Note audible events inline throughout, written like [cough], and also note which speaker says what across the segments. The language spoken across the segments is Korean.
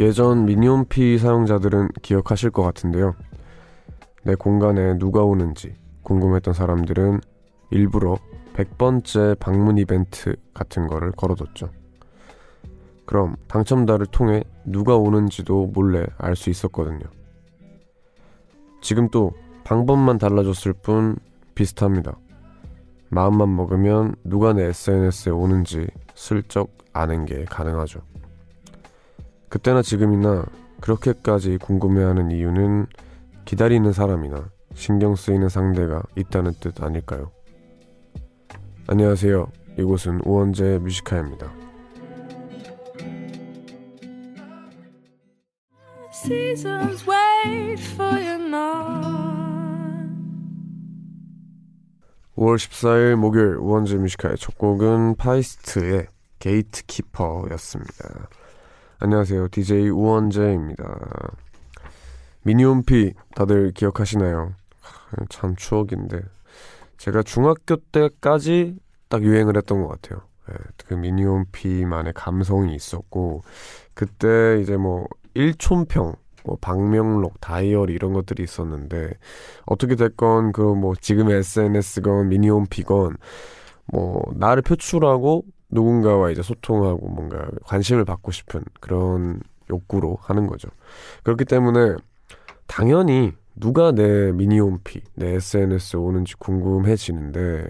Speaker 1: 예전 미니홈피 사용자들은 기억하실 것 같은데요. 내 공간에 누가 오는지 궁금했던 사람들은 일부러 100번째 방문 이벤트 같은 거를 걸어뒀죠. 그럼 당첨자를 통해 누가 오는지도 몰래 알 수 있었거든요. 지금 또 방법만 달라졌을 뿐 비슷합니다. 마음만 먹으면 누가 내 SNS에 오는지 슬쩍 아는 게 가능하죠. 그때나 지금이나 그렇게까지 궁금해하는 이유는 기다리는 사람이나 신경 쓰이는 상대가 있다는 뜻 아닐까요? 안녕하세요. 이곳은 우원재 뮤지카입니다. Seasons wait for you now. 5월 14일 목요일 우원재 Music High의 첫 곡은 Feist의 Gatekeeper였습니다. 안녕하세요. DJ 우원재입니다. 미니홈피 다들 기억하시나요? 참 추억인데 제가 중학교 때까지 딱 유행을 했던 것 같아요. 네, 그 미니홈피만의 감성이 있었고 그때 이제 뭐 일촌평 뭐 방명록, 다이어리 이런 것들이 있었는데 어떻게 됐건 그 뭐 지금의 SNS건 미니홈피건 뭐 나를 표출하고 누군가와 이제 소통하고 뭔가 관심을 받고 싶은 그런 욕구로 하는 거죠. 그렇기 때문에 당연히 누가 내 미니홈피, 내 SNS에 오는지 궁금해지는데,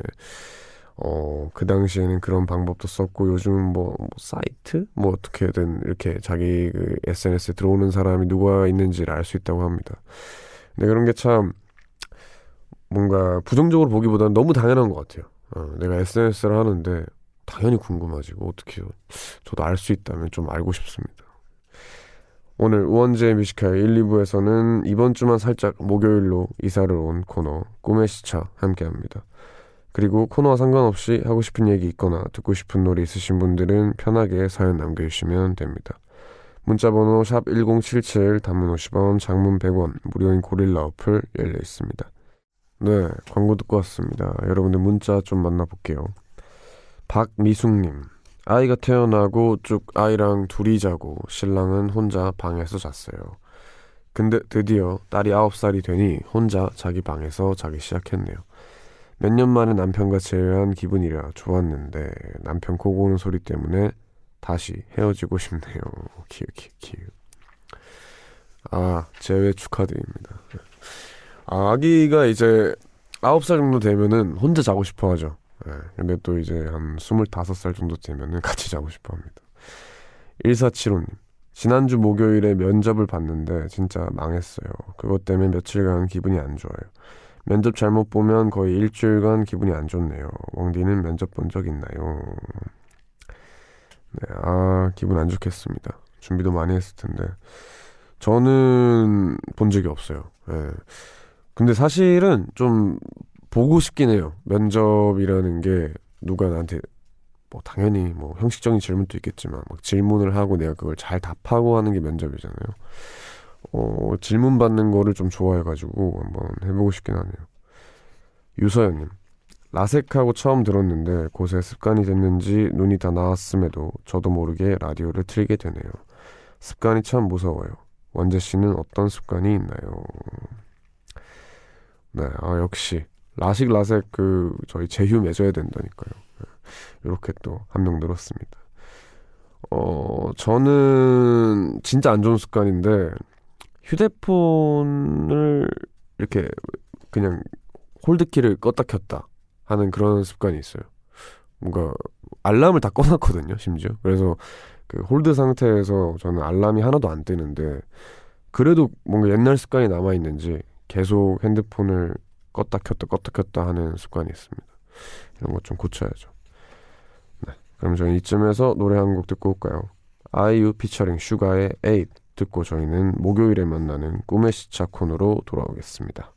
Speaker 1: 어, 그 당시에는 그런 방법도 썼고, 요즘은 뭐, 뭐 사이트? 뭐 어떻게든 이렇게 자기 그 SNS에 들어오는 사람이 누가 있는지를 알 수 있다고 합니다. 근데 그런 게 참, 뭔가 부정적으로 보기보다는 너무 당연한 것 같아요. 어, 내가 SNS를 하는데, 당연히 궁금하지. 뭐 어떻게 저도 알 수 있다면 좀 알고 싶습니다. 오늘 우원재 뮤지컬 1, 2부에서는 이번 주만 살짝 목요일로 이사를 온 코너 꿈의 시차 함께 합니다. 그리고 코너와 상관없이 하고 싶은 얘기 있거나 듣고 싶은 노래 있으신 분들은 편하게 사연 남겨주시면 됩니다. 문자번호 샵 1077, 단문 50원, 장문 100원, 무료인 고릴라 어플 열려 있습니다. 네, 광고 듣고 왔습니다. 여러분들 문자 좀 만나볼게요. 박미숙님, 아이가 태어나고 쭉 아이랑 둘이 자고 신랑은 혼자 방에서 잤어요. 근데 드디어 딸이 9살이 되니 혼자 자기 방에서 자기 시작했네요. 몇 년 만에 남편과 재회한 기분이라 좋았는데 남편 코 고는 소리 때문에 다시 헤어지고 싶네요. 키우 키우 키우. 아 재회 축하드립니다. 아, 아기가 이제 9살 정도 되면은 혼자 자고 싶어 하죠. 네, 근데 또 이제 한 25살 정도 되면은 같이 자고 싶어 합니다. 1475님. 지난주 목요일에 면접을 봤는데 진짜 망했어요. 그것 때문에 며칠간 기분이 안 좋아요. 면접 잘못 보면 거의 일주일간 기분이 안 좋네요. 왕디는 면접 본 적 있나요? 네, 아, 기분 안 좋겠습니다. 준비도 많이 했을 텐데. 저는 본 적이 없어요. 네. 근데 사실은 좀 보고 싶긴 해요. 면접이라는 게 누가 나한테 뭐 당연히 뭐 형식적인 질문도 있겠지만 막 질문을 하고 내가 그걸 잘 답하고 하는 게 면접이잖아요. 어, 질문 받는 거를 좀 좋아해가지고 한번 해보고 싶긴 하네요. 유서연님, 라섹하고 처음 들었는데 곳에 습관이 됐는지 눈이 다 나왔음에도 저도 모르게 라디오를 틀게 되네요. 습관이 참 무서워요. 원재 씨는 어떤 습관이 있나요? 네, 아, 역시 라식 라섹 그 저희 제휴 맺어야 된다니까요. 이렇게 또 한 명 늘었습니다. 어 저는 진짜 안 좋은 습관인데 휴대폰을 이렇게 그냥 hold키를 껐다 켰다 하는 그런 습관이 있어요. 뭔가 알람을 다 꺼놨거든요, 심지어. 그래서 그 hold 상태에서 저는 알람이 하나도 안 뜨는데 그래도 뭔가 옛날 습관이 남아 있는지 계속 핸드폰을 껐다 켰다 껐다 켰다 하는 습관이 있습니다. 이런 것 좀 고쳐야죠. 네. 그럼 저는 이쯤에서 노래 한 곡 듣고 올까요? 아이유 피처링 슈가의 에잇 듣고 저희는 목요일에 만나는 꿈의 시차 코너로 돌아오겠습니다.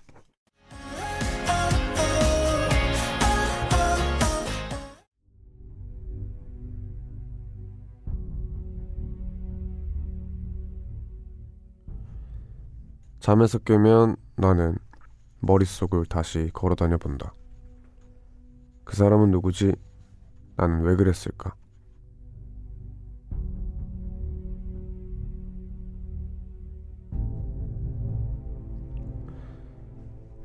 Speaker 1: 잠에서 깨면 나는 머릿속을 다시 걸어 다녀 본다. 그 사람은 누구지? 나는 왜 그랬을까?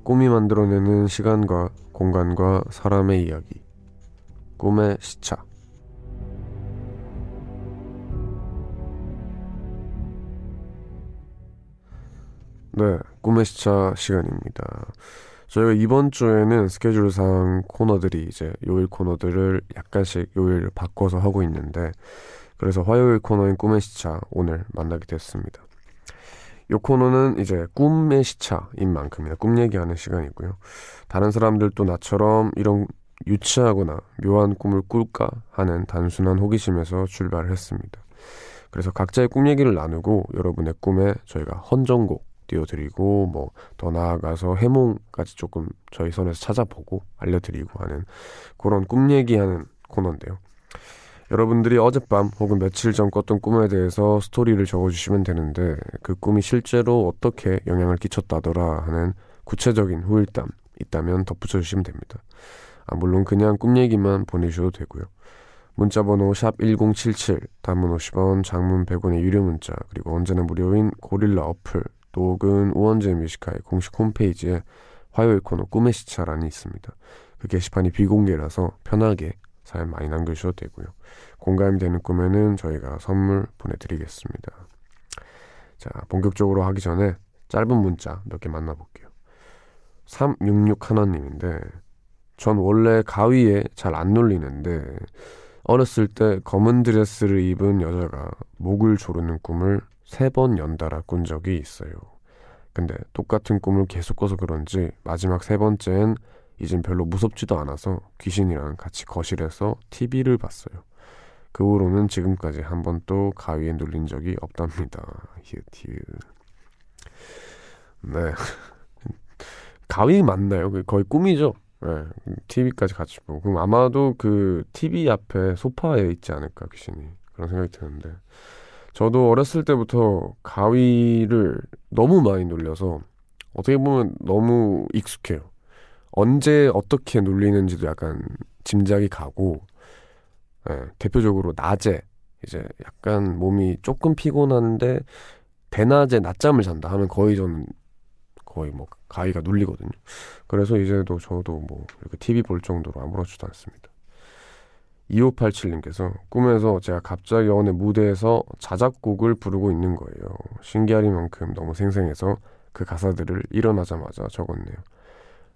Speaker 1: 꿈이 만들어내는 시간과 공간과 사람의 이야기. 꿈의 시차. 네, 꿈의 시차 시간입니다. 저희가 이번 주에는 스케줄상 코너들이 이제 요일 코너들을 약간씩 요일을 바꿔서 하고 있는데 그래서 화요일 코너인 꿈의 시차 오늘 만나게 됐습니다. 요 코너는 이제 꿈의 시차인 만큼이나 꿈 얘기하는 시간이고요. 다른 사람들도 나처럼 이런 유치하거나 묘한 꿈을 꿀까 하는 단순한 호기심에서 출발을 했습니다. 그래서 각자의 꿈 얘기를 나누고 여러분의 꿈에 저희가 헌정곡 띄워드리고 뭐 더 나아가서 해몽까지 조금 저희 선에서 찾아보고 알려드리고 하는 그런 꿈 얘기하는 코너인데요. 여러분들이 어젯밤 혹은 며칠 전 꿨던 꿈에 대해서 스토리를 적어주시면 되는데 그 꿈이 실제로 어떻게 영향을 끼쳤다더라 하는 구체적인 후일담 있다면 덧붙여 주시면 됩니다. 아, 물론 그냥 꿈 얘기만 보내주셔도 되고요. 문자번호 샵 1077, 단문 50원, 장문 100원의 유료 문자, 그리고 언제나 무료인 고릴라 어플, 또 혹은 우원재 Music High의 공식 홈페이지에 화요일 코너 꿈의 시차란이 있습니다. 그 게시판이 비공개라서 편하게 사연 많이 남겨주셔도 되고요. 공감이 되는 꿈에는 저희가 선물 보내드리겠습니다. 자, 본격적으로 하기 전에 짧은 문자 몇 개 만나볼게요. 366 하나님인데, 전 원래 가위에 잘안 눌리는데, 어렸을 때 검은 드레스를 입은 여자가 목을 조르는 꿈을 세 번 연달아 꾼 적이 있어요. 근데 똑같은 꿈을 계속 꿔서 그런지 마지막 세 번째엔 이젠 별로 무섭지도 않아서 귀신이랑 같이 거실에서 TV를 봤어요. 그 후로는 지금까지 한 번도 가위에 눌린 적이 없답니다. 히읗히읗. 네. [laughs] 가위 맞나요? 거의 꿈이죠. 네. TV까지 같이 보고. 그럼 아마도 그 TV 앞에 소파에 있지 않을까, 귀신이. 그런 생각이 드는데. 저도 어렸을 때부터 가위를 너무 많이 눌려서 어떻게 보면 너무 익숙해요. 언제 어떻게 눌리는지도 약간 짐작이 가고 예, 대표적으로 낮에 이제 약간 몸이 조금 피곤한데 대낮에 낮잠을 잔다 하면 거의 저는 거의 뭐 가위가 눌리거든요. 그래서 이제도 저도 뭐 이렇게 TV 볼 정도로 아무렇지도 않습니다. 2587님께서 꿈에서 제가 갑자기 어느 무대에서 자작곡을 부르고 있는 거예요. 신기하리만큼 너무 생생해서 그 가사들을 일어나자마자 적었네요.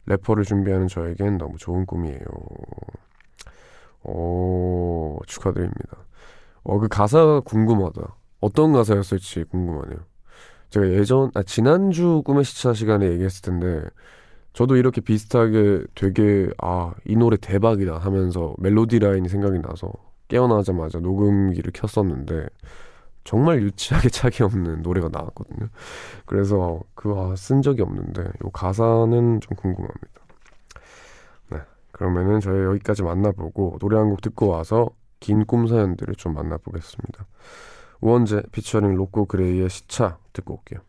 Speaker 1: 래퍼를 준비하는 저에겐 너무 좋은 꿈이에요. 오, 축하드립니다. 어, 그 가사가 궁금하다. 어떤 가사였을지 궁금하네요. 제가 예전, 아, 지난주 꿈의 시차 시간에 얘기했을 텐데, 저도 이렇게 비슷하게 되게 아 이 노래 대박이다 하면서 멜로디 라인이 생각이 나서 깨어나자마자 녹음기를 켰었는데 정말 유치하게 [laughs] 차이 없는 노래가 나왔거든요. 그래서 그거 쓴 적이 없는데 이 가사는 좀 궁금합니다. 네, 그러면은 저희 여기까지 만나보고 노래 한 곡 듣고 와서 긴 꿈 사연들을 좀 만나보겠습니다. 우원재 피처링 로꼬 그레이의 시차 듣고 올게요.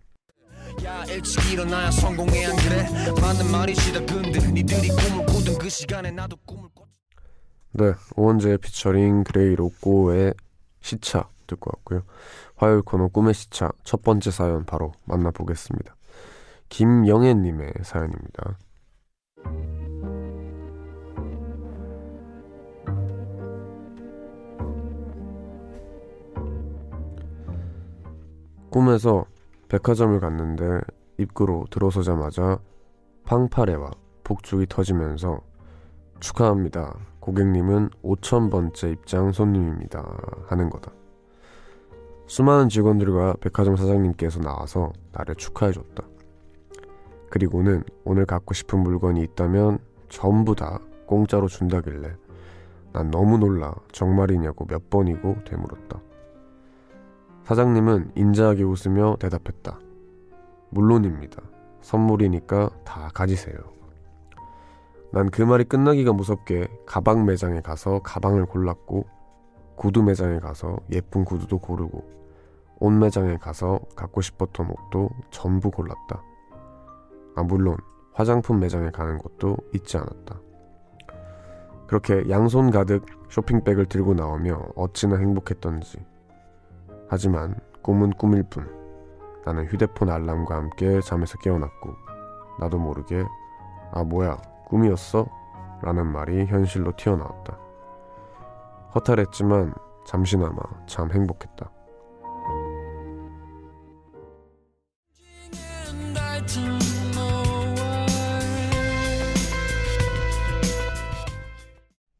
Speaker 1: 야 일찍 일어나야 성공해 안 그래. 맞는 말이시다 근데 니들이 꿈을 꾸던 그 시간에 나도 꿈을 꿨... 네 오원재 피처링 그레이 로꼬의 시차 듣고 왔고요. 화요일 코너 꿈의 시차 첫 번째 사연 바로 만나보겠습니다. 김영애님의 사연입니다. 꿈에서 백화점을 갔는데 입구로 들어서자마자 팡파레와 폭죽이 터지면서 축하합니다. 고객님은 5천번째 입장 손님입니다. 하는 거다. 수많은 직원들과 백화점 사장님께서 나와서 나를 축하해줬다. 그리고는 오늘 갖고 싶은 물건이 있다면 전부 다 공짜로 준다길래 난 너무 놀라 정말이냐고 몇 번이고 되물었다. 사장님은 인자하게 웃으며 대답했다. 물론입니다. 선물이니까 다 가지세요. 난 그 말이 끝나기가 무섭게 가방 매장에 가서 가방을 골랐고 구두 매장에 가서 예쁜 구두도 고르고 옷 매장에 가서 갖고 싶었던 옷도 전부 골랐다. 아, 물론 화장품 매장에 가는 것도 잊지 않았다. 그렇게 양손 가득 쇼핑백을 들고 나오며 어찌나 행복했던지 하지만 꿈은 꿈일 뿐. 나는 휴대폰 알람과 함께 잠에서 깨어났고 나도 모르게 아, 뭐야, 꿈이었어? 라는 말이 현실로 튀어나왔다. 허탈했지만 잠시나마 참 행복했다.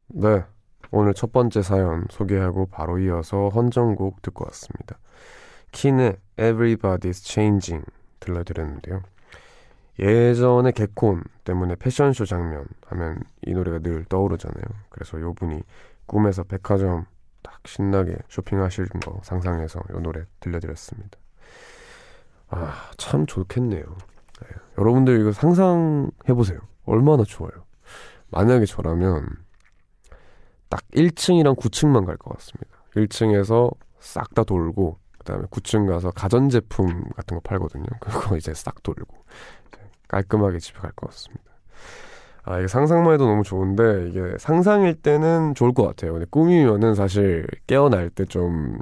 Speaker 1: 네. 오늘 첫 번째 사연 소개하고 바로 이어서 헌정곡 듣고 왔습니다. 킨의 Everybody's Changing 들려드렸는데요. 예전에 개콘 때문에 패션쇼 장면 하면 이 노래가 늘 떠오르잖아요. 그래서 요 분이 꿈에서 백화점 딱 신나게 쇼핑하시는 거 상상해서 요 노래 들려드렸습니다. 아, 참 좋겠네요. 네. 여러분들 이거 상상해보세요. 얼마나 좋아요. 만약에 저라면 딱 1층이랑 9층만 갈 것 같습니다. 1층에서 싹 다 돌고 그다음에 9층 가서 가전제품 같은 거 팔거든요. [laughs] 그거 이제 싹 돌고 깔끔하게 집에 갈 것 같습니다. 아, 이게 상상만 해도 너무 좋은데, 이게 상상일 때는 좋을 것 같아요. 근데 꿈이면은 사실 깨어날 때 좀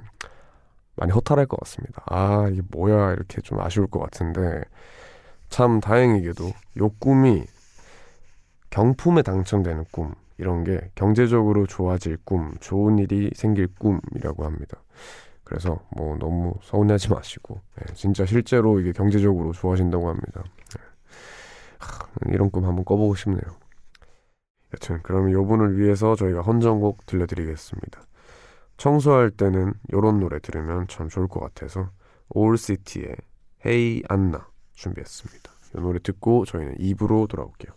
Speaker 1: 많이 허탈할 것 같습니다. 아, 이게 뭐야, 이렇게 좀 아쉬울 것 같은데, 참 다행이게도 요 꿈이 경품에 당첨되는 꿈, 이런 게 경제적으로 좋아질 꿈, 좋은 일이 생길 꿈이라고 합니다. 그래서 뭐 너무 서운해하지 마시고, 네, 진짜 실제로 이게 경제적으로 좋아진다고 합니다. 네. 하, 이런 꿈 한번 꿔보고 싶네요. 여튼 그럼 이분을 위해서 저희가 헌정곡 들려드리겠습니다. 청소할 때는 이런 노래 들으면 참 좋을 것 같아서 올시티의 헤이 안나 준비했습니다. 이 노래 듣고 저희는 2부로 돌아올게요.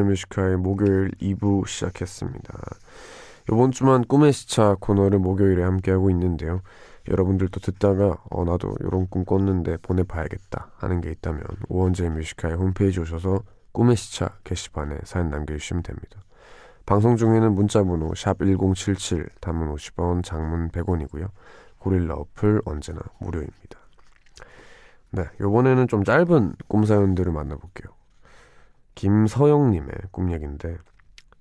Speaker 1: 원재 Music High의 목요일 2부 시작했습니다. 이번 주만 꿈의 시차 코너를 목요일에 함께하고 있는데요. 여러분들도 듣다가 어 나도 이런 꿈 꿨는데 보내봐야겠다 하는 게 있다면 우원재 Music High의 홈페이지 오셔서 꿈의 시차 게시판에 사연 남겨주시면 됩니다. 방송 중에는 문자번호 샵1077 단문 50원 장문 100원이고요. 고릴라 어플 언제나 무료입니다. 네, 요번에는 좀 짧은 꿈 사연들을 만나볼게요. 김서영님의 꿈 얘기인데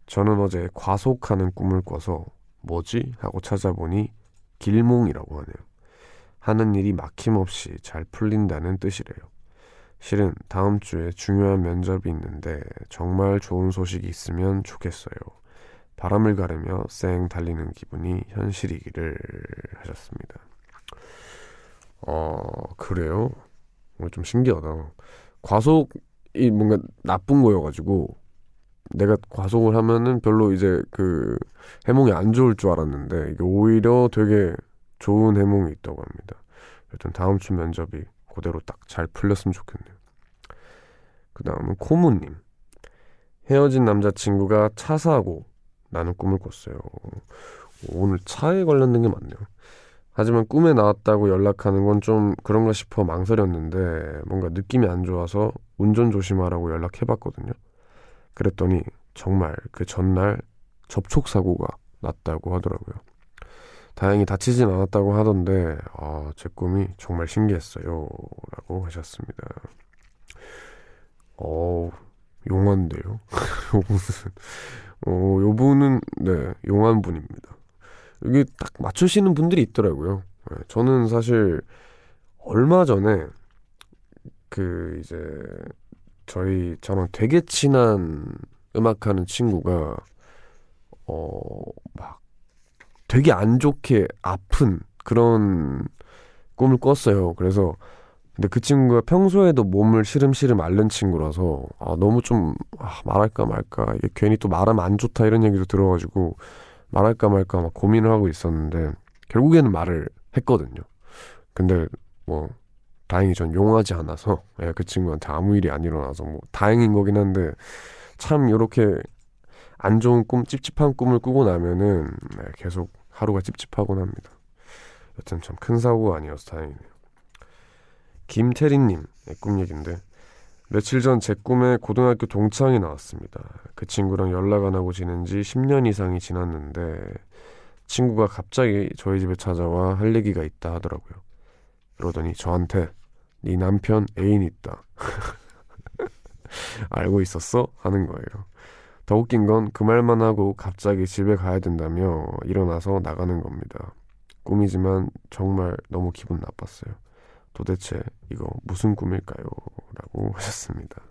Speaker 1: 저는 어제 과속하는 꿈을 꿔서 뭐지? 하고 찾아보니 길몽이라고 하네요. 하는 일이 막힘없이 잘 풀린다는 뜻이래요. 실은 다음 주에 중요한 면접이 있는데 정말 좋은 소식이 있으면 좋겠어요. 바람을 가르며 쌩 달리는 기분이 현실이기를 하셨습니다. 어, 그래요? 좀 신기하다. 과속 이 뭔가 나쁜 거여가지고 내가 과속을 하면은 별로 이제 그 해몽이 안 좋을 줄 알았는데 이게 오히려 되게 좋은 해몽이 있다고 합니다. 여튼 다음 주 면접이 그대로 딱 잘 풀렸으면 좋겠네요. 그 다음은 코무님. 헤어진 남자친구가 차 사고 나는 꿈을 꿨어요. 오늘 차에 관련된 게 많네요. 하지만 꿈에 나왔다고 연락하는 건 좀 그런가 싶어 망설였는데 뭔가 느낌이 안 좋아서 운전 조심하라고 연락해봤거든요. 그랬더니 정말 그 전날 접촉사고가 났다고 하더라고요. 다행히 다치진 않았다고 하던데 아, 제 꿈이 정말 신기했어요. 라고 하셨습니다. 어, 용한데요? [laughs] 무슨, 어, 요분은, 네, 용한 분입니다. 이게 딱 맞추시는 분들이 있더라고요. 네, 저는 사실 얼마 전에 그 이제 저희 저랑 되게 친한 음악하는 친구가 어 막 되게 안 좋게 아픈 그런 꿈을 꿨어요. 그래서 근데 그 친구가 평소에도 몸을 시름시름 앓는 친구라서 아 너무 좀 아, 말할까 말까 이게 괜히 또 말하면 안 좋다 이런 얘기도 들어가지고 말할까 말까 막 고민을 하고 있었는데 결국에는 말을 했거든요. 근데 뭐 다행히 전 용하지 않아서 예, 그 친구한테 아무 일이 안 일어나서 뭐 다행인 거긴 한데 참 이렇게 안 좋은 꿈, 찝찝한 꿈을 꾸고 나면은 네, 계속 하루가 찝찝하곤 합니다. 여튼 참 큰 사고가 아니어서 다행이네요. 김태린님의 꿈 얘기인데 며칠 전 제 꿈에 고등학교 동창이 나왔습니다. 그 친구랑 연락 안 하고 지낸 지 10년 이상이 지났는데 친구가 갑자기 저희 집에 찾아와 할 얘기가 있다 하더라고요. 그러더니 저한테 네 남편 애인 있다. [laughs] 알고 있었어? 하는 거예요. 더 웃긴 건 그 말만 하고 갑자기 집에 가야 된다며 일어나서 나가는 겁니다. 꿈이지만 정말 너무 기분 나빴어요. 도대체 이거 무슨 꿈일까요? 라고 하셨습니다.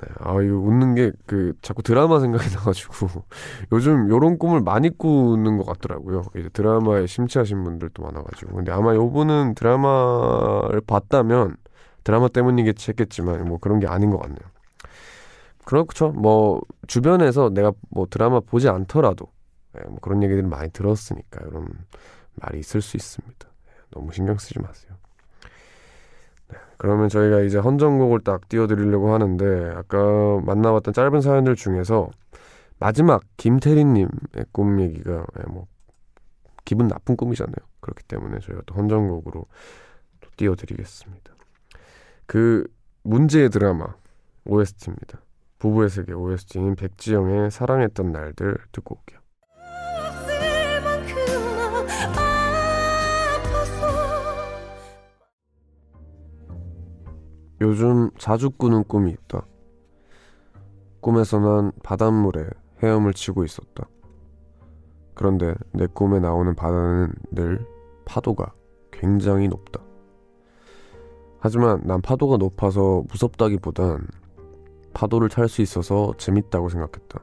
Speaker 1: 네, 아, 이거 웃는 게 그 자꾸 드라마 생각이 [laughs] 나가지고 요즘 요런 꿈을 많이 꾸는 것 같더라고요. 이제 드라마에 심취하신 분들도 많아가지고. 근데 아마 요분은 드라마를 봤다면 드라마 때문이겠지 했겠지만 뭐 그런 게 아닌 것 같네요. 그렇죠. 뭐 주변에서 내가 뭐 드라마 보지 않더라도 네, 뭐 그런 얘기들을 많이 들었으니까 이런 말이 있을 수 있습니다. 네, 너무 신경 쓰지 마세요. 네, 그러면 저희가 이제 헌정곡을 딱 띄워드리려고 하는데 아까 만나봤던 짧은 사연들 중에서 마지막 김태리님의 꿈 얘기가 네, 뭐 기분 나쁜 꿈이잖아요. 그렇기 때문에 저희가 또 헌정곡으로 또 띄워드리겠습니다. 그 문제의 드라마 OST입니다. 부부의 세계 OST인 백지영의 사랑했던 날들 듣고 올게요. 요즘 자주 꾸는 꿈이 있다. 꿈에서 난 바닷물에 헤엄을 치고 있었다. 그런데 내 꿈에 나오는 바다는 늘 파도가 굉장히 높다. 하지만 난 파도가 높아서 무섭다기보단 파도를 탈 수 있어서 재밌다고 생각했다.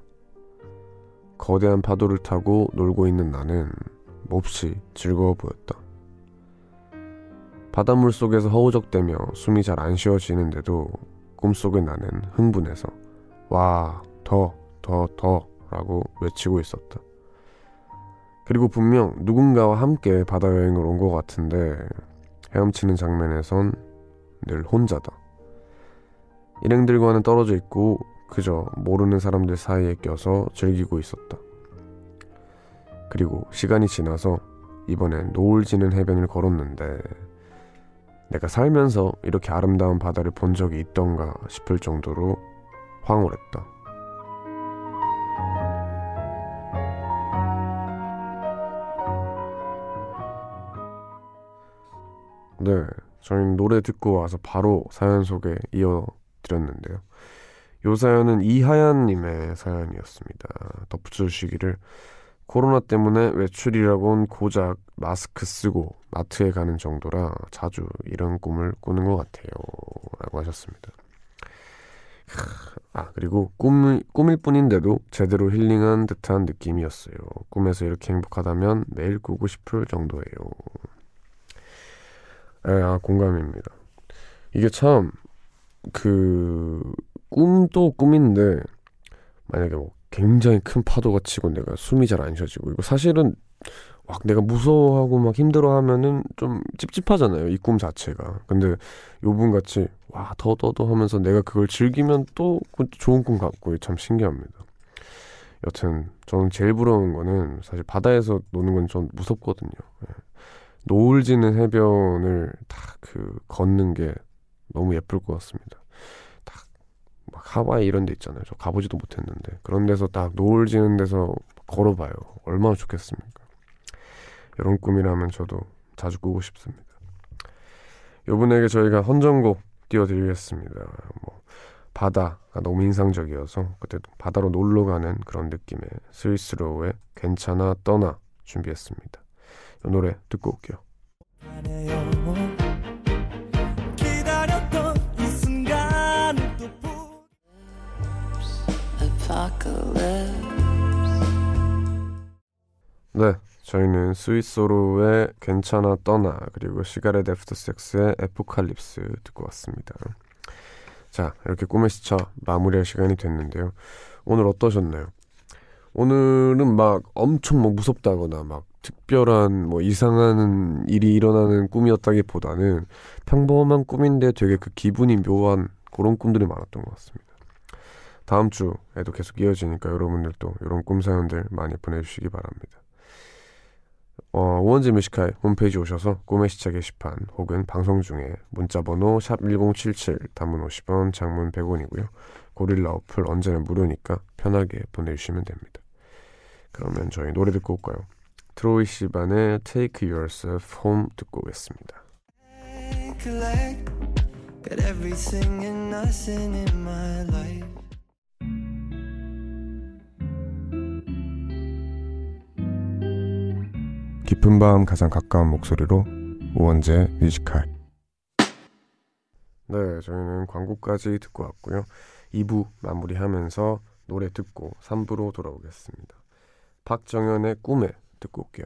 Speaker 1: 거대한 파도를 타고 놀고 있는 나는 몹시 즐거워 보였다. 바닷물 속에서 허우적대며 숨이 잘 안 쉬어지는데도 꿈속의 나는 흥분해서 와, 더, 더, 더 라고 외치고 있었다. 그리고 분명 누군가와 함께 바다 여행을 온 것 같은데 헤엄치는 장면에선 늘 혼자다. 일행들과는 떨어져 있고 그저 모르는 사람들 사이에 껴서 즐기고 있었다. 그리고 시간이 지나서 이번엔 노을 지는 해변을 걸었는데 내가 살면서 이렇게 아름다운 바다를 본 적이 있던가 싶을 정도로 황홀했다. 네, 저희는 노래 듣고 와서 바로 사연 소개 이어 드렸는데요. 요 사연은 이하얀님의 사연이었습니다. 덧붙여주시기를 코로나 때문에 외출이라곤 고작 마스크 쓰고 마트에 가는 정도라 자주 이런 꿈을 꾸는 것 같아요. 라고 하셨습니다. 아, 그리고 꿈, 꿈일 뿐인데도 제대로 힐링한 듯한 느낌이었어요. 꿈에서 이렇게 행복하다면 매일 꾸고 싶을 정도예요. 에, 예, 아, 공감입니다. 이게 참, 그 꿈도 꿈인데 만약에 뭐 굉장히 큰 파도가 치고 내가 숨이 잘 안 쉬어지고 이거 사실은 막 내가 무서워하고 막 힘들어하면은 좀 찝찝하잖아요 이 꿈 자체가 근데 요분 같이 와 더 더 더 하면서 내가 그걸 즐기면 또 좋은 꿈 같고 참 신기합니다 여튼 저는 제일 부러운 거는 사실 바다에서 노는 건 좀 무섭거든요 예. 노을 지는 해변을 다 그 걷는 게 너무 예쁠 것 같습니다. 딱 하와이 이런 데 있잖아요. 저 가보지도 못했는데 그런 데서 딱 노을 지는 데서 걸어봐요. 얼마나 좋겠습니까? 이런 꿈이라면 저도 자주 꾸고 싶습니다. 요분에게 저희가 헌정곡 띄워드리겠습니다. 뭐 바다가 너무 인상적이어서 그때 바다로 놀러 가는 그런 느낌의 스위스로우의 괜찮아 떠나 준비했습니다. 이 노래 듣고 올게요. 네, 저희는 스위스로의 괜찮아 떠나 그리고 시가렛 애프터 섹스의 에포칼립스 듣고 왔습니다. 자, 이렇게 꿈의 시차 마무리할 시간이 됐는데요. 오늘 어떠셨나요? 오늘은 막 엄청 막 무섭다거나 막 특별한 뭐 이상한 일이 일어나는 꿈이었다기보다는 평범한 꿈인데 되게 그 기분이 묘한 그런 꿈들이 많았던 것 같습니다. 다음 주에도 계속 이어지니까 여러분들도 이런 꿈 사연들 많이 보내주시기 바랍니다. 어, 우원재 뮤지컬 홈페이지 오셔서 꿈의 시차 게시판 혹은 방송 중에 문자번호 샵1077 단문 50원 장문 100원이고요. 고릴라 어플 언제나 무료니까 편하게 보내주시면 됩니다. 그러면 저희 노래 듣고 올까요? 트로이 시반의 Take Yourself Home 듣고 오겠습니다. 깊은 밤 가장 가까운 목소리로 우원재 뮤지컬. 네 저희는 광고까지 듣고 왔고요. 2부 마무리하면서 노래 듣고 3부로 돌아오겠습니다. 박정현의 꿈에 듣고 올게요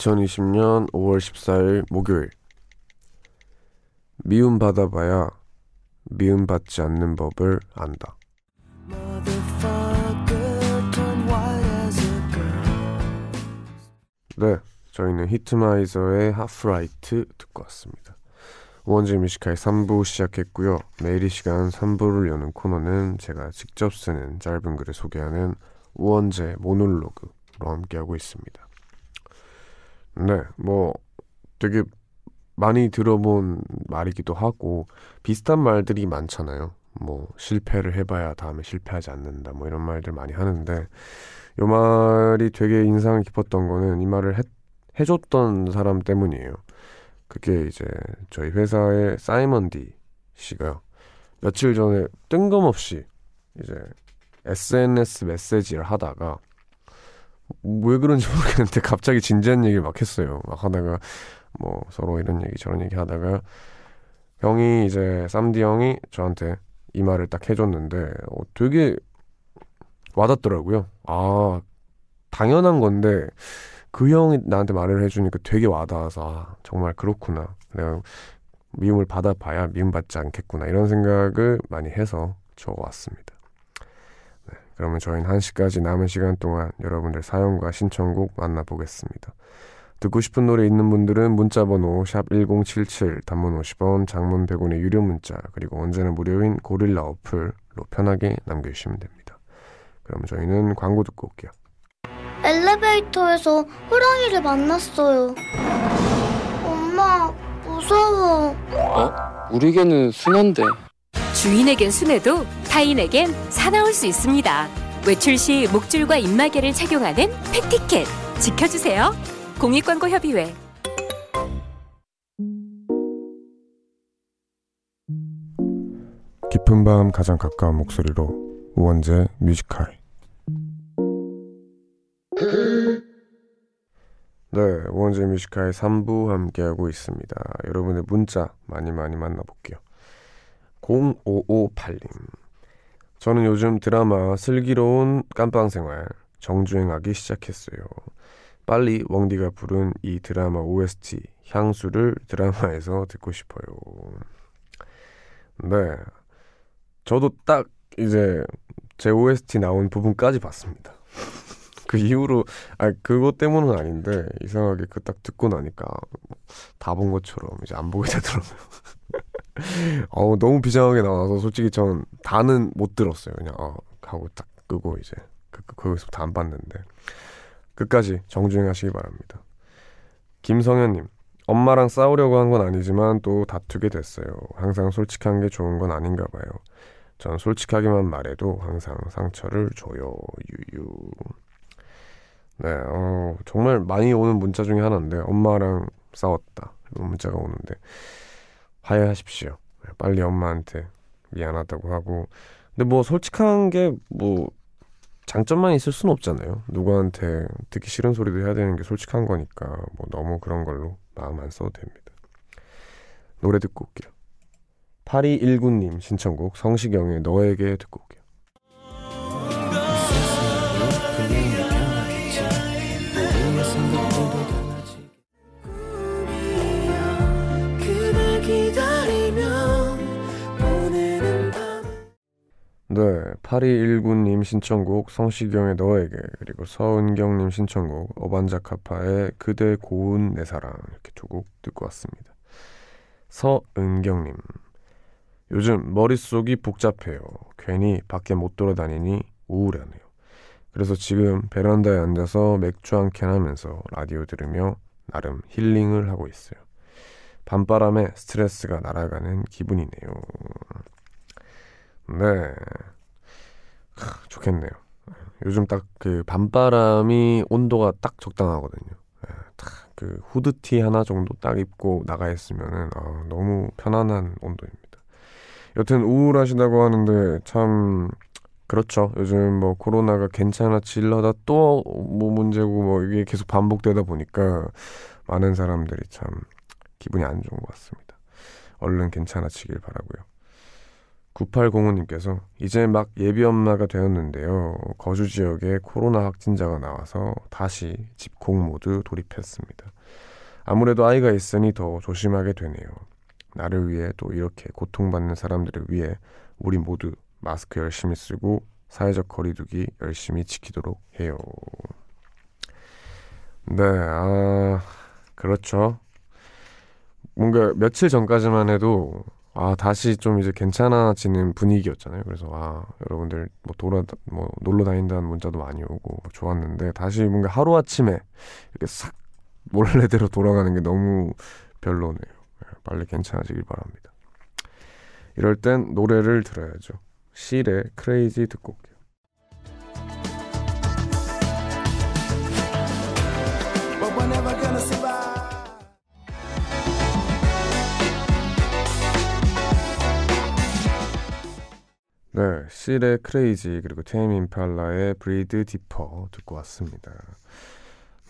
Speaker 1: 2020년 5월 14일 목요일 미움 받아봐야 미움 받지 않는 법을 안다. 네, 저희는 Heatmiser의 Half Right 듣고 왔습니다. 우원재 Music High 3부 시작했고요. 매일 이 시간 3부를 여는 코너는 제가 직접 쓰는 짧은 글을 소개하는 우원재 모놀로그로 함께하고 있습니다. 네, 뭐 되게 많이 들어본 말이기도 하고 비슷한 말들이 많잖아요. 뭐 실패를 해봐야 다음에 실패하지 않는다. 뭐 이런 말들 많이 하는데 이 말이 되게 인상 깊었던 거는 이 말을 해, 해줬던 사람 때문이에요. 그게 이제 저희 회사의 사이먼 디 씨가요. 며칠 전에 뜬금없이 이제 SNS 메시지를 하다가 왜 그런지 모르겠는데 갑자기 진지한 얘기를 막 했어요. 막 하다가 뭐 서로 이런 얘기 저런 얘기 하다가 형이 이제 쌈디 형이 저한테 이 말을 딱 해줬는데 어, 되게 와닿더라고요. 아 당연한 건데 그 형이 나한테 말을 해주니까 되게 와닿아서 아, 정말 그렇구나. 내가 미움을 받아봐야 미움받지 않겠구나 이런 생각을 많이 해서 적어왔습니다. 그러면 저희는 1시까지 남은 시간 동안 여러분들 사연과 신청곡 만나보겠습니다. 듣고 싶은 노래 있는 분들은 문자번호 샵1077 단문 50원 장문 100원의 유료 문자 그리고 언제나 무료인 고릴라 어플로 편하게 남겨주시면 됩니다. 그럼 저희는 광고 듣고 올게요.
Speaker 2: 엘리베이터에서 호랑이를 만났어요. 엄마 무서워.
Speaker 3: 어? 우리 개는 순한데
Speaker 4: 주인에겐 순해도 타인에겐 사나울 수 있습니다. 외출 시 목줄과 입마개를 착용하는 패티켓 지켜주세요. 공익광고협의회
Speaker 1: 깊은 밤 가장 가까운 목소리로 우원재 뮤지컬 네, 우원재 뮤지컬 3부 함께하고 있습니다. 여러분의 문자 많이 많이 만나볼게요. 0558님. 저는 요즘 드라마 슬기로운 깜빵생활 정주행하기 시작했어요. 빨리 웡디가 부른 이 드라마 OST 향수를 드라마에서 듣고 싶어요. 네. 저도 딱 이제 제 OST 나온 부분까지 봤습니다. [laughs] 그 이후로 아 그것 때문은 아닌데 이상하게 그 딱 듣고 나니까 다 본 것처럼 이제 안 보게 되더라고요. [laughs] [laughs] 어 너무 비장하게 나와서 솔직히 전 다는 못 들었어요. 그냥 어 하고 딱 끄고 이제 그, 그 거기서부터 안 봤는데 끝까지 정주행 하시기 바랍니다. 김성현님 엄마랑 싸우려고 한 건 아니지만 또 다투게 됐어요. 항상 솔직한 게 좋은 건 아닌가 봐요. 전 솔직하게만 말해도 항상 상처를 줘요. 유유. 네, 어, 정말 많이 오는 문자 중에 하나인데 엄마랑 싸웠다. 문자가 오는데 화해하십시오. 빨리 엄마한테 미안하다고 하고 근데 뭐 솔직한 게 뭐 장점만 있을 수는 없잖아요. 누구한테 듣기 싫은 소리도 해야 되는 게 솔직한 거니까 뭐 너무 그런 걸로 마음 안 써도 됩니다. 노래 듣고 올게요. 8219님 신청곡 성시경의 너에게 듣고 올게요. 네, 8219님 신청곡 성시경의 너에게 그리고 서은경님 신청곡 어반자카파의 그대 고운 내 사랑 이렇게 두 곡 듣고 왔습니다. 서은경님 요즘 머릿속이 복잡해요. 괜히 밖에 못 돌아다니니 우울하네요. 그래서 지금 베란다에 앉아서 맥주 한 캔 하면서 라디오 들으며 나름 힐링을 하고 있어요. 밤바람에 스트레스가 날아가는 기분이네요. 네. 크, 좋겠네요. 요즘 딱 그 밤바람이 온도가 딱 적당하거든요. 예, 딱그 후드티 하나 정도 딱 입고 나가 있으면은 아, 너무 편안한 온도입니다. 여튼 우울하시다고 하는데 참 그렇죠. 요즘 뭐 코로나가 괜찮아질려다 또 뭐 문제고 뭐 이게 계속 반복되다 보니까 많은 사람들이 참 기분이 안 좋은 것 같습니다. 얼른 괜찮아지길 바라고요. 9805님께서 이제 막 예비 엄마가 되었는데요. 거주 지역에 코로나 확진자가 나와서 다시 집콕 모드 돌입했습니다. 아무래도 아이가 있으니 더 조심하게 되네요. 나를 위해 또 이렇게 고통받는 사람들을 위해 우리 모두 마스크 열심히 쓰고 사회적 거리두기 열심히 지키도록 해요. 네, 아, 그렇죠. 뭔가 며칠 전까지만 해도 아 다시 좀 이제 괜찮아지는 분위기였잖아요. 그래서 아 여러분들 뭐 돌아 뭐 놀러 다닌다는 문자도 많이 오고 뭐 좋았는데 다시 뭔가 하루 아침에 이렇게 싹 몰래대로 돌아가는 게 너무 별로네요. 예, 빨리 괜찮아지길 바랍니다. 이럴 땐 노래를 들어야죠. 실의 크레이지 듣고 올게요. 네, Seal의 Crazy 그리고 Tame Impala의 Breathe Deeper 듣고 왔습니다.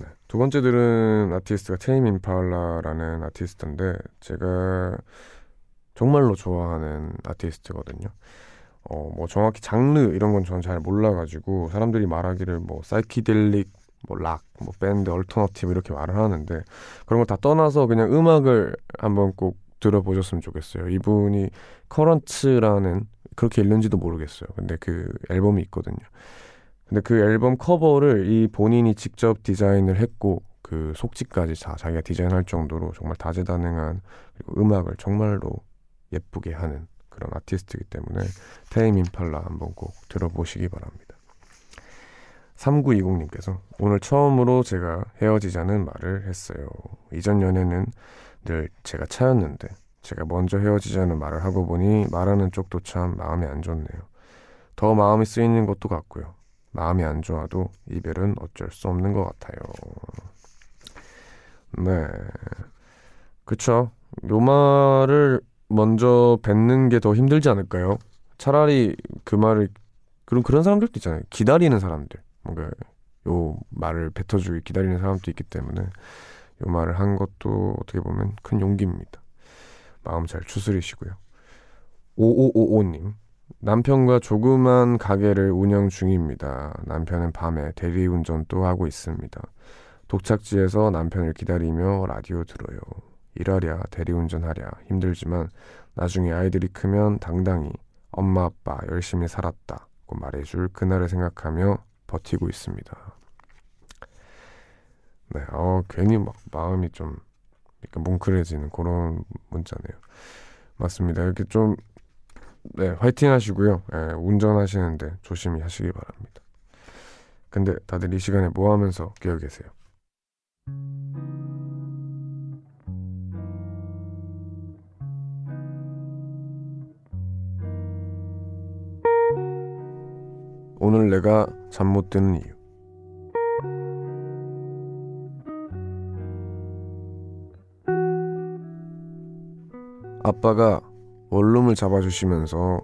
Speaker 1: 네, 두 번째 들은 아티스트가 Tame Impala라는 아티스트인데 제가 정말로 좋아하는 아티스트거든요. 어, 뭐 정확히 장르 이런 건 저는 잘 몰라가지고 사람들이 말하기를 뭐 사이키델릭, 뭐 락, 뭐 밴드, alternative 이렇게 말을 하는데 그런 거 다 떠나서 그냥 음악을 한번 꼭 들어보셨으면 좋겠어요. 이분이 커런츠라는 그렇게 읽는지도 모르겠어요. 근데 그 앨범이 있거든요. 근데 그 앨범 커버를 이 본인이 직접 디자인을 했고 그 속지까지 다 자기가 디자인할 정도로 정말 다재다능한 그리고 음악을 정말로 예쁘게 하는 그런 아티스트이기 때문에 테임 임팔라 한번 꼭 들어보시기 바랍니다. 3920님께서 오늘 처음으로 제가 헤어지자는 말을 했어요. 이전 연애는 늘 제가 차였는데 제가 먼저 헤어지자는 말을 하고 보니 말하는 쪽도 참 마음이 안 좋네요. 더 마음이 쓰이는 것도 같고요. 마음이 안 좋아도 이별은 어쩔 수 없는 것 같아요. 네. 그쵸. 요 말을 먼저 뱉는 게 더 힘들지 않을까요? 차라리 그 말을, 그런, 그런 사람들도 있잖아요. 기다리는 사람들. 뭔가 요 말을 뱉어주기 기다리는 사람도 있기 때문에 요 말을 한 것도 어떻게 보면 큰 용기입니다. 마음 잘 추스리시고요. 5555님. 남편과 조그만 가게를 운영 중입니다. 남편은 밤에 대리운전도 하고 있습니다. 도착지에서 남편을 기다리며 라디오 들어요. 일하랴, 대리운전하랴 힘들지만 나중에 아이들이 크면 당당히 엄마 아빠 열심히 살았다고 말해줄 그날을 생각하며 버티고 있습니다. 네, 어, 괜히 막 마음이 좀 약간 뭉클해지는 그런 문자네요. 맞습니다. 이렇게 좀 네, 화이팅 하시고요. 네, 운전하시는데 조심히 하시기 바랍니다. 근데 다들 이 시간에 뭐 하면서 깨어 계세요? 오늘 내가 잠 못 드는 이유. 아빠가 원룸을 잡아주시면서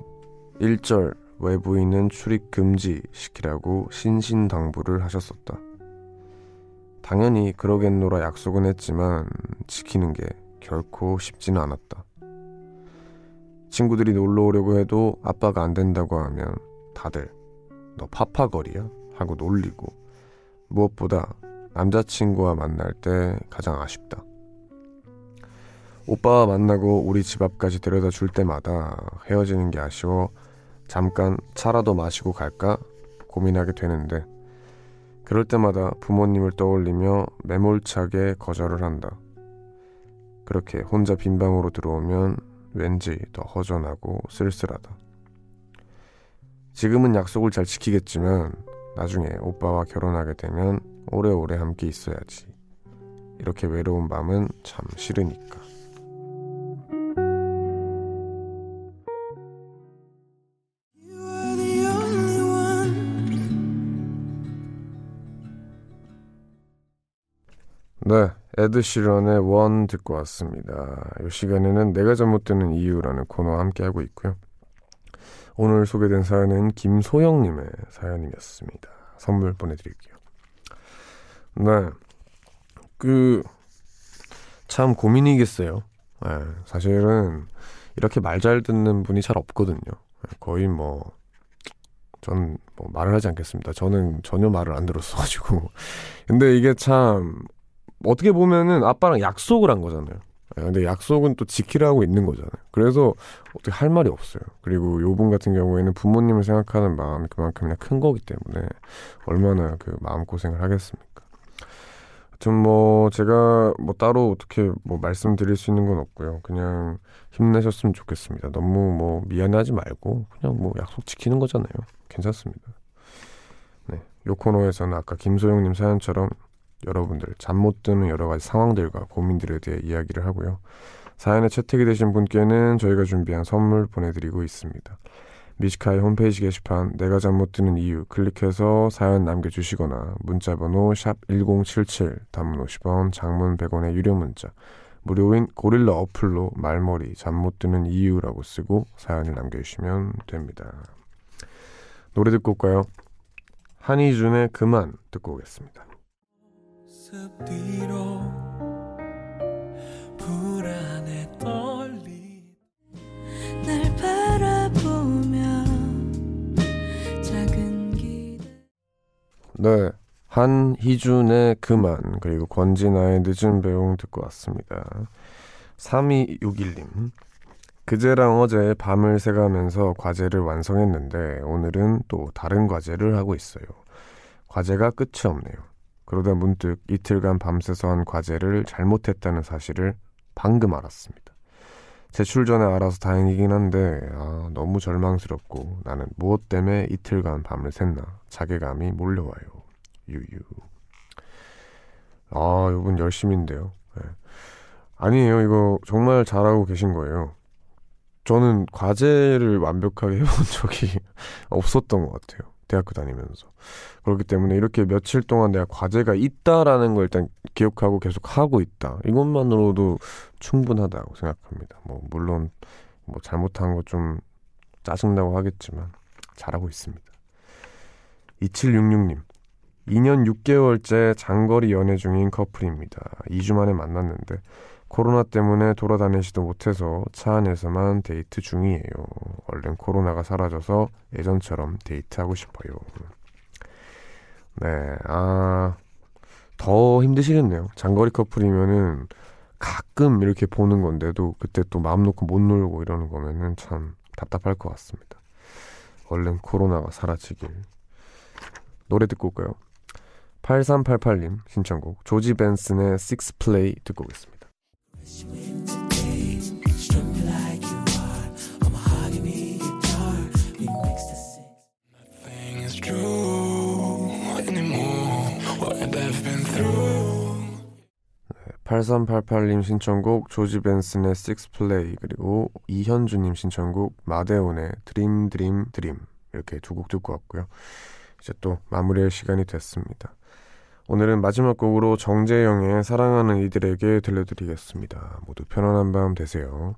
Speaker 1: 1절 외부인은 출입 금지 시키라고 신신당부를 하셨었다. 당연히 그러겠노라 약속은 했지만 지키는 게 결코 쉽지는 않았다. 친구들이 놀러 오려고 해도 아빠가 안 된다고 하면 다들 너 파파거리야? 하고 놀리고 무엇보다 남자친구와 만날 때 가장 아쉽다. 오빠와 만나고 우리 집 앞까지 데려다 줄 때마다 헤어지는 게 아쉬워 잠깐 차라도 마시고 갈까 고민하게 되는데 그럴 때마다 부모님을 떠올리며 매몰차게 거절을 한다. 그렇게 혼자 빈 방으로 들어오면 왠지 더 허전하고 쓸쓸하다. 지금은 약속을 잘 지키겠지만 나중에 오빠와 결혼하게 되면 오래오래 함께 있어야지. 이렇게 외로운 밤은 참 싫으니까. 네, 에드 시런의 원 듣고 왔습니다. 이 시간에는 내가 잘못되는 이유라는 코너와 함께하고 있고요. 오늘 소개된 사연은 김소영님의 사연이었습니다. 선물 보내드릴게요. 네, 그, 참 고민이겠어요. 네, 사실은 이렇게 말 잘 듣는 분이 잘 없거든요. 거의 뭐, 전뭐 말을 하지 않겠습니다. 저는 전혀 말을 안 들었어가지고. [laughs] 근데 이게 참 어떻게 보면은 아빠랑 약속을 한 거잖아요. 예, 근데 약속은 또 지키라고 있는 거잖아요. 그래서 어떻게 할 말이 없어요. 그리고 요분 같은 경우에는 부모님을 생각하는 마음이 그만큼이나 큰 거기 때문에 얼마나 그 마음고생을 하겠습니까. 하여튼 뭐 제가 뭐 따로 어떻게 뭐 말씀드릴 수 있는 건 없고요. 그냥 힘내셨으면 좋겠습니다. 너무 뭐 미안해하지 말고 그냥 뭐 약속 지키는 거잖아요. 괜찮습니다. 네. 요 코너에서는 아까 김소영님 사연처럼 여러분들 잠 못 드는 여러 가지 상황들과 고민들에 대해 이야기를 하고요. 사연에 채택이 되신 분께는 저희가 준비한 선물 보내드리고 있습니다. 미식카의 홈페이지 게시판 내가 잠 못 드는 이유 클릭해서 사연 남겨주시거나 문자번호 샵 1077 단문 50원 장문 100원의 유료 문자 무료인 고릴라 어플로 말머리 잠 못 드는 이유라고 쓰고 사연을 남겨주시면 됩니다. 노래 듣고 올까요? 한희준의 그만 듣고 오겠습니다. 네 한희준의 그만 그리고 권진아의 늦은 배웅 듣고 왔습니다. 3261님 그제랑 어제 밤을 새가면서 과제를 완성했는데 오늘은 또 다른 과제를 하고 있어요. 과제가 끝이 없네요 그러다 문득 이틀간 밤새서 한 과제를 잘못했다는 사실을 방금 알았습니다. 제출 전에 알아서 다행이긴 한데 아, 너무 절망스럽고 나는 무엇 때문에 이틀간 밤을 샜나 자괴감이 몰려와요. 유유. 아, 이분 열심인데요. 네. 아니에요. 이거 정말 잘하고 계신 거예요. 저는 과제를 완벽하게 [laughs] 해본 적이 없었던 것 같아요. 대학교 다니면서. 그렇기 때문에 이렇게 며칠 동안 내가 과제가 있다라는 걸 일단 기억하고 계속 하고 있다. 이것만으로도 충분하다고 생각합니다. 뭐, 물론, 뭐, 잘못한 거 좀 짜증나고 하겠지만, 잘하고 있습니다. 2766님. 2년 6개월째 장거리 연애 중인 커플입니다. 2주 만에 만났는데, 코로나 때문에 돌아다니지도 못해서 차 안에서만 데이트 중이에요. 얼른 코로나가 사라져서 예전처럼 데이트하고 싶어요. 네, 아, 더 힘드시겠네요. 장거리 커플이면은 가끔 이렇게 보는 건데도 그때 또 마음 놓고 못 놀고 이러는 거면은 참 답답할 것 같습니다. 얼른 코로나가 사라지길. 노래 듣고 올까요? 8388님 신청곡 조지 벤슨의 Six Play 듣고 오겠습니다. (8388님) 신청곡 조지 벤슨의 (Six Play) 그리고 이현주님 신청곡 마데온의 드림 드림 드림 이렇게 두 곡 듣고 왔고요. 이제 또 마무리할 시간이 됐습니다 오늘은 마지막 곡으로 정재영의 사랑하는 이들에게 들려드리겠습니다. 모두 편안한 밤 되세요.